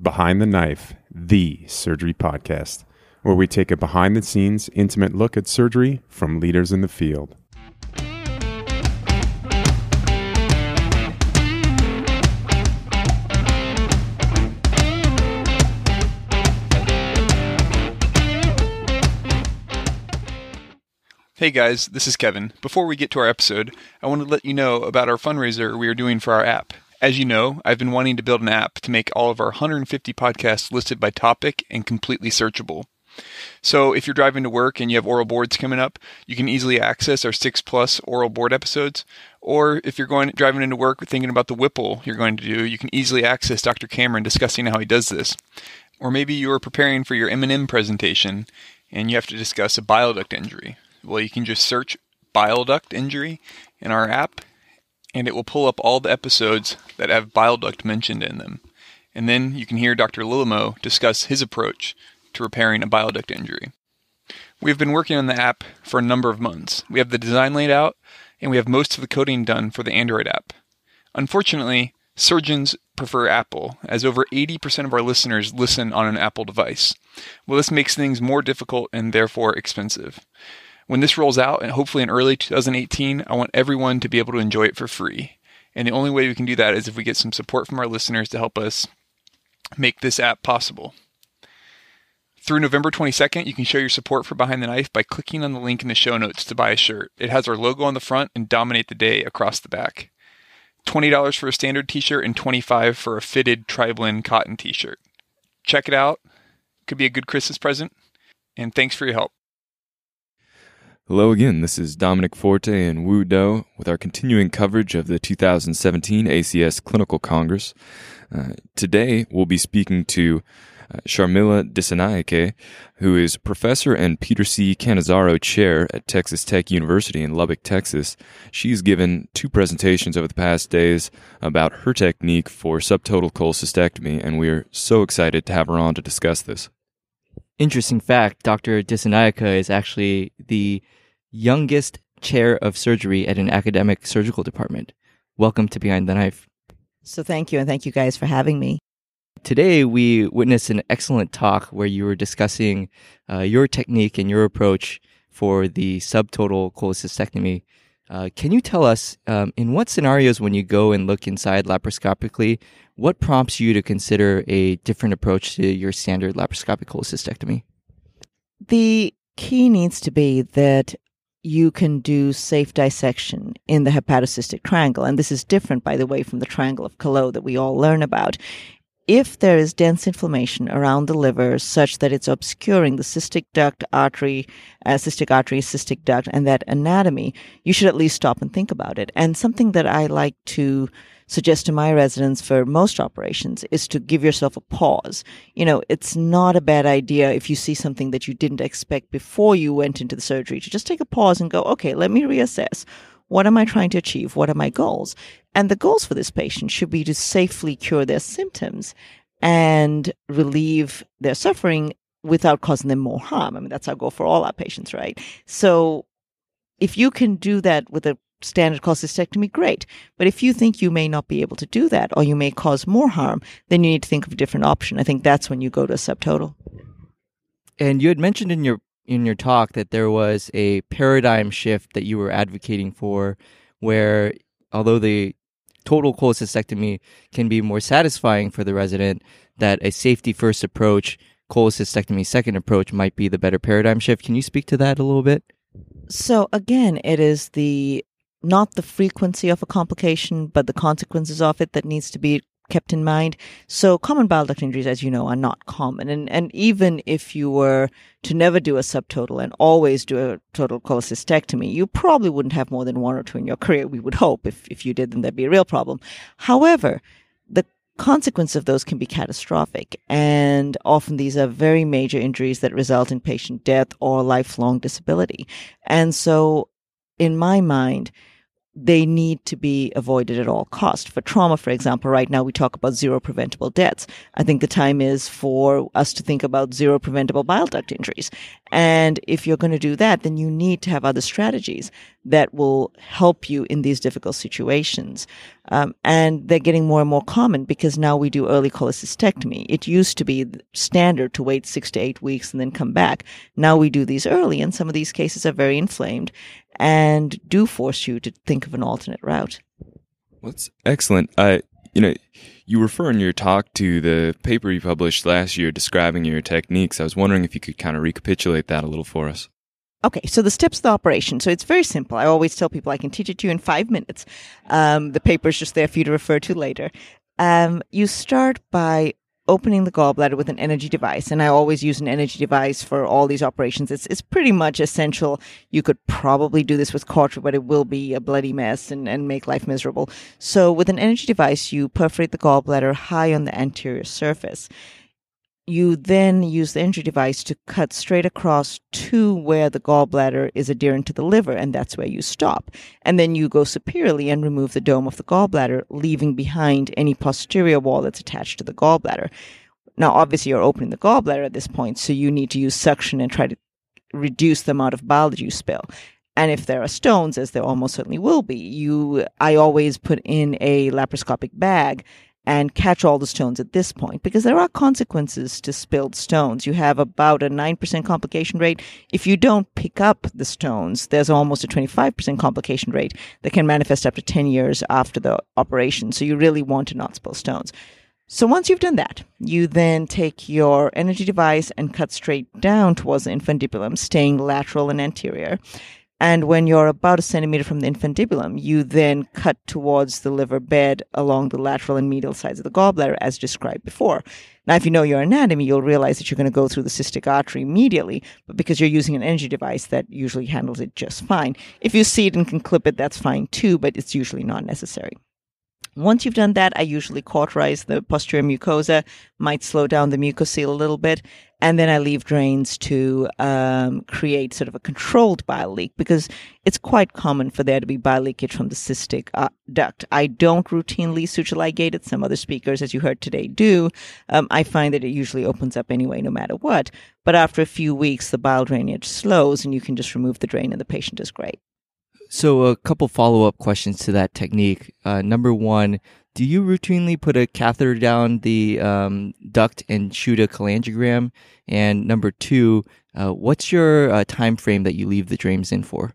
Behind the Knife, the surgery podcast, where we take a behind the scenes, intimate look at surgery from leaders in the field. Hey guys, this is Kevin. Before we get to our episode, I want to let you know about our fundraiser we are doing for our app. As you know, I've been wanting to build an app to make all of our 150 podcasts listed by topic and completely searchable. So if you're driving to work and you have oral boards coming up, you can easily access our 6 plus oral board episodes. Or if you're going driving into work thinking about the Whipple you're going to do, you can easily access Dr. Cameron discussing how he does this. Or maybe you're preparing for your M&M presentation and you have to discuss a bile duct injury. Well, you can just search bile duct injury in our app, and it will pull up all the episodes that have bile duct mentioned in them. And then you can hear Dr. Lillemoe discuss his approach to repairing a bile duct injury. We've been working on the app for a number of months. We have the design laid out, and we have most of the coding done for the Android app. Unfortunately, surgeons prefer Apple, as over 80% of our listeners listen on an Apple device. Well, this makes things more difficult and therefore expensive. When this rolls out, and hopefully in early 2018, I want everyone to be able to enjoy it for free. And the only way we can do that is if we get some support from our listeners to help us make this app possible. Through November 22nd, you can show your support for Behind the Knife by clicking on the link in the show notes to buy a shirt. It has our logo on the front and Dominate the Day across the back. $20 for a standard t-shirt and 25 for a fitted tri-blend cotton t-shirt. Check it out. Could be a good Christmas present. And thanks for your help. Hello again, this is Dominic Forte and Woo Do with our continuing coverage of the 2017 ACS Clinical Congress. Uh, today we'll be speaking to uh, Sharmila Dissanayake, who is professor and Peter C. Canizaro Chair at Texas Tech University in Lubbock, Texas. She's given two presentations over the past days about her technique for subtotal cholecystectomy, and we are so excited to have her on to discuss this. Interesting fact Dr. Dissanayake is actually the youngest chair of surgery at an academic surgical department. Welcome to Behind the Knife. So thank you, and thank you guys for having me. Today, we witnessed an excellent talk where you were discussing uh, your technique and your approach for the subtotal cholecystectomy. Uh, can you tell us um, in what scenarios, when you go and look inside laparoscopically, what prompts you to consider a different approach to your standard laparoscopic cholecystectomy? The key needs to be that you can do safe dissection in the hepatocystic triangle. And this is different, by the way, from the triangle of Calot that we all learn about. If there is dense inflammation around the liver such that it's obscuring the cystic duct artery, uh, cystic artery, cystic duct, and that anatomy, you should at least stop and think about it. And something that I like to suggest to my residents for most operations is to give yourself a pause. You know, it's not a bad idea if you see something that you didn't expect before you went into the surgery to just take a pause and go, okay, let me reassess. What am I trying to achieve? What are my goals? And the goals for this patient should be to safely cure their symptoms and relieve their suffering without causing them more harm. I mean, that's our goal for all our patients, right? So if you can do that with a standard cholecystectomy, great. But if you think you may not be able to do that or you may cause more harm, then you need to think of a different option. I think that's when you go to a subtotal. And you had mentioned in your in your talk that there was a paradigm shift that you were advocating for where although the total cholecystectomy can be more satisfying for the resident, that a safety first approach, cholecystectomy second approach might be the better paradigm shift. Can you speak to that a little bit? So again, it is the not the frequency of a complication, but the consequences of it that needs to be kept in mind. So common bile duct injuries, as you know, are not common. And, and even if you were to never do a subtotal and always do a total cholecystectomy, you probably wouldn't have more than one or two in your career. We would hope if, if you did, then there'd be a real problem. However, the consequence of those can be catastrophic. And often these are very major injuries that result in patient death or lifelong disability. And so in my mind, they need to be avoided at all cost. For trauma, for example, right now we talk about zero preventable deaths. I think the time is for us to think about zero preventable bile duct injuries. And if you're going to do that, then you need to have other strategies that will help you in these difficult situations. Um, and they're getting more and more common because now we do early cholecystectomy. It used to be standard to wait six to eight weeks and then come back. Now we do these early, and some of these cases are very inflamed and do force you to think of an alternate route. That's excellent. Uh, you know, you refer in your talk to the paper you published last year describing your techniques. I was wondering if you could kind of recapitulate that a little for us. Okay, so the steps of the operation. So it's very simple. I always tell people I can teach it to you in five minutes. Um, the paper is just there for you to refer to later. Um, you start by opening the gallbladder with an energy device. And I always use an energy device for all these operations. It's, it's pretty much essential. You could probably do this with cautery, but it will be a bloody mess and, and make life miserable. So with an energy device, you perforate the gallbladder high on the anterior surface you then use the energy device to cut straight across to where the gallbladder is adherent to the liver, and that's where you stop. And then you go superiorly and remove the dome of the gallbladder, leaving behind any posterior wall that's attached to the gallbladder. Now, obviously, you're opening the gallbladder at this point, so you need to use suction and try to reduce the amount of bile that you spill. And if there are stones, as there almost certainly will be, you, I always put in a laparoscopic bag and catch all the stones at this point because there are consequences to spilled stones. You have about a 9% complication rate. If you don't pick up the stones, there's almost a 25% complication rate that can manifest up to 10 years after the operation. So you really want to not spill stones. So once you've done that, you then take your energy device and cut straight down towards the infundibulum, staying lateral and anterior. And when you're about a centimeter from the infundibulum, you then cut towards the liver bed along the lateral and medial sides of the gallbladder, as described before. Now, if you know your anatomy, you'll realize that you're going to go through the cystic artery immediately, but because you're using an energy device, that usually handles it just fine. If you see it and can clip it, that's fine too, but it's usually not necessary. Once you've done that, I usually cauterize the posterior mucosa, might slow down the mucocele a little bit, and then I leave drains to um, create sort of a controlled bile leak because it's quite common for there to be bile leakage from the cystic uh, duct. I don't routinely suture ligate it. Some other speakers, as you heard today, do. Um, I find that it usually opens up anyway, no matter what. But after a few weeks, the bile drainage slows, and you can just remove the drain, and the patient is great. So, a couple follow up questions to that technique. Uh, number one, do you routinely put a catheter down the um, duct and shoot a cholangiogram? And number two, uh, what's your uh, time frame that you leave the drains in for?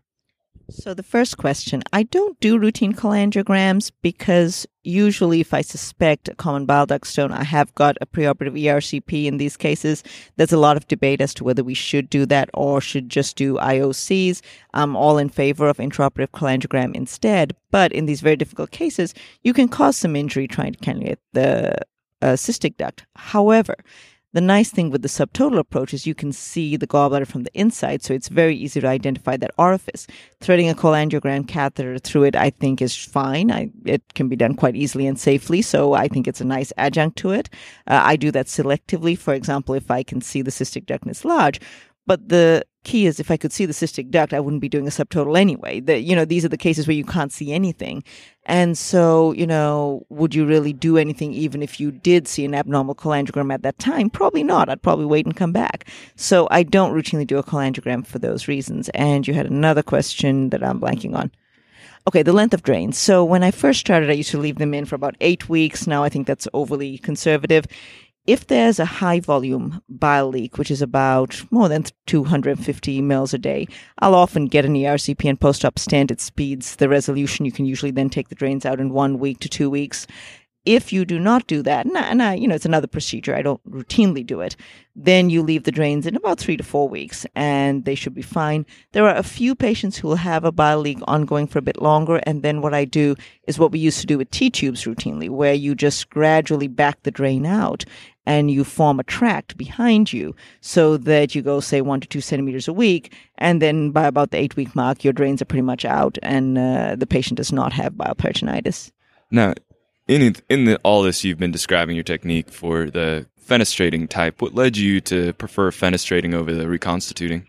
So the first question, I don't do routine cholangiograms because usually if I suspect a common bile duct stone, I have got a preoperative ERCP in these cases. There's a lot of debate as to whether we should do that or should just do IOCs. I'm all in favor of intraoperative cholangiogram instead. But in these very difficult cases, you can cause some injury trying to cannulate the uh, cystic duct. However, the nice thing with the subtotal approach is you can see the gallbladder from the inside, so it's very easy to identify that orifice. Threading a cholangiogram catheter through it, I think, is fine. I, it can be done quite easily and safely, so I think it's a nice adjunct to it. Uh, I do that selectively. For example, if I can see the cystic duct is large, but the key is if I could see the cystic duct, I wouldn't be doing a subtotal anyway. The, you know, these are the cases where you can't see anything. And so, you know, would you really do anything even if you did see an abnormal cholangiogram at that time? Probably not. I'd probably wait and come back. So I don't routinely do a cholangiogram for those reasons. And you had another question that I'm blanking on. Okay, the length of drains. So when I first started, I used to leave them in for about eight weeks. Now I think that's overly conservative if there's a high volume bile leak, which is about more than 250 mils a day, I'll often get an ERCP and post op standard speeds the resolution. You can usually then take the drains out in one week to two weeks. If you do not do that, and I, and I, you know, it's another procedure. I don't routinely do it. Then you leave the drains in about three to four weeks, and they should be fine. There are a few patients who will have a bile leak ongoing for a bit longer, and then what I do is what we used to do with T tubes routinely, where you just gradually back the drain out, and you form a tract behind you so that you go, say, one to two centimeters a week. And then by about the eight week mark, your drains are pretty much out and uh, the patient does not have bile peritonitis. Now, in in the, all this, you've been describing your technique for the fenestrating type. What led you to prefer fenestrating over the reconstituting?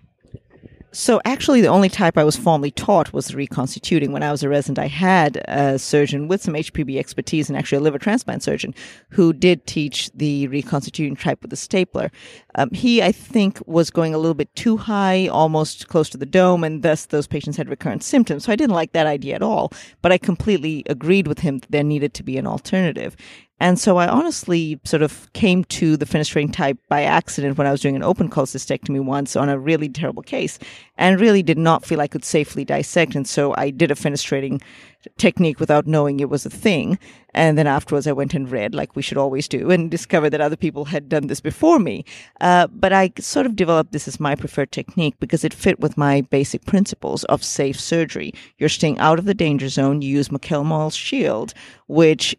So actually, the only type I was formally taught was the reconstituting. When I was a resident, I had a surgeon with some HPB expertise and actually a liver transplant surgeon who did teach the reconstituting type with the stapler. Um, he, I think, was going a little bit too high, almost close to the dome, and thus those patients had recurrent symptoms. So I didn't like that idea at all. But I completely agreed with him that there needed to be an alternative. And so I honestly sort of came to the fenestrating type by accident when I was doing an open cholecystectomy once on a really terrible case and really did not feel I could safely dissect. And so I did a fenestrating technique without knowing it was a thing. And then afterwards I went and read like we should always do and discovered that other people had done this before me. Uh, but I sort of developed this as my preferred technique because it fit with my basic principles of safe surgery. You're staying out of the danger zone. You use McElmoy's shield, which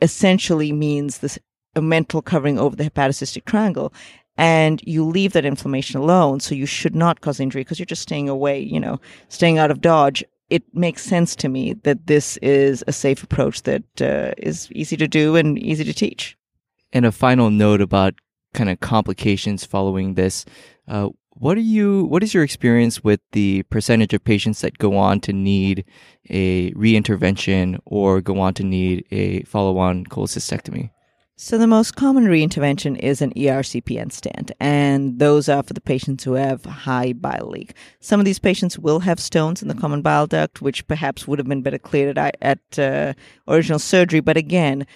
essentially means this a mental covering over the hepatocystic triangle and you leave that inflammation alone so you should not cause injury because you're just staying away you know staying out of dodge. It makes sense to me that this is a safe approach that uh, is easy to do and easy to teach. And a final note about kind of complications following this uh, what are you what is your experience with the percentage of patients that go on to need a reintervention or go on to need a follow-on cholecystectomy? So the most common reintervention is an ERCP stent, and those are for the patients who have high bile leak. Some of these patients will have stones in the common bile duct, which perhaps would have been better cleared at, at uh, original surgery. But again,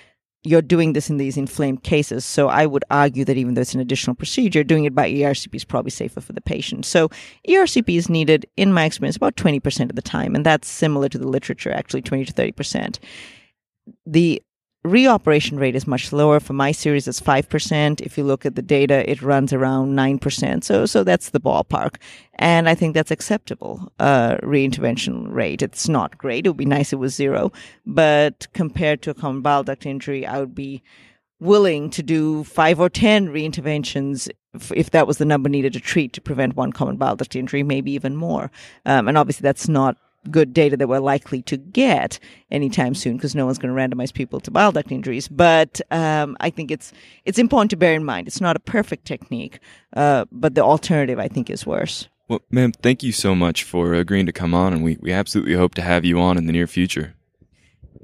you're doing this in these inflamed cases. So I would argue that even though it's an additional procedure, doing it by ERCP is probably safer for the patient. So ERCP is needed, in my experience, about 20% of the time. And that's similar to the literature, actually 20 to 30%. The reoperation rate is much lower. For my series, it's 5%. If you look at the data, it runs around 9%. So, so that's the ballpark. And I think that's acceptable, uh, reintervention rate. It's not great. It would be nice if it was zero. But compared to a common bile duct injury, I would be willing to do five or 10 reinterventions if, if that was the number needed to treat to prevent one common bile duct injury, maybe even more. Um, and obviously that's not good data that we're likely to get anytime soon because no one's going to randomize people to bile duct injuries. But um, I think it's it's important to bear in mind it's not a perfect technique, uh, but the alternative I think is worse. Well, ma'am, thank you so much for agreeing to come on, and we, we absolutely hope to have you on in the near future.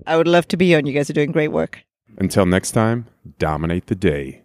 I would love to be on. You guys are doing great work. Until next time, dominate the day.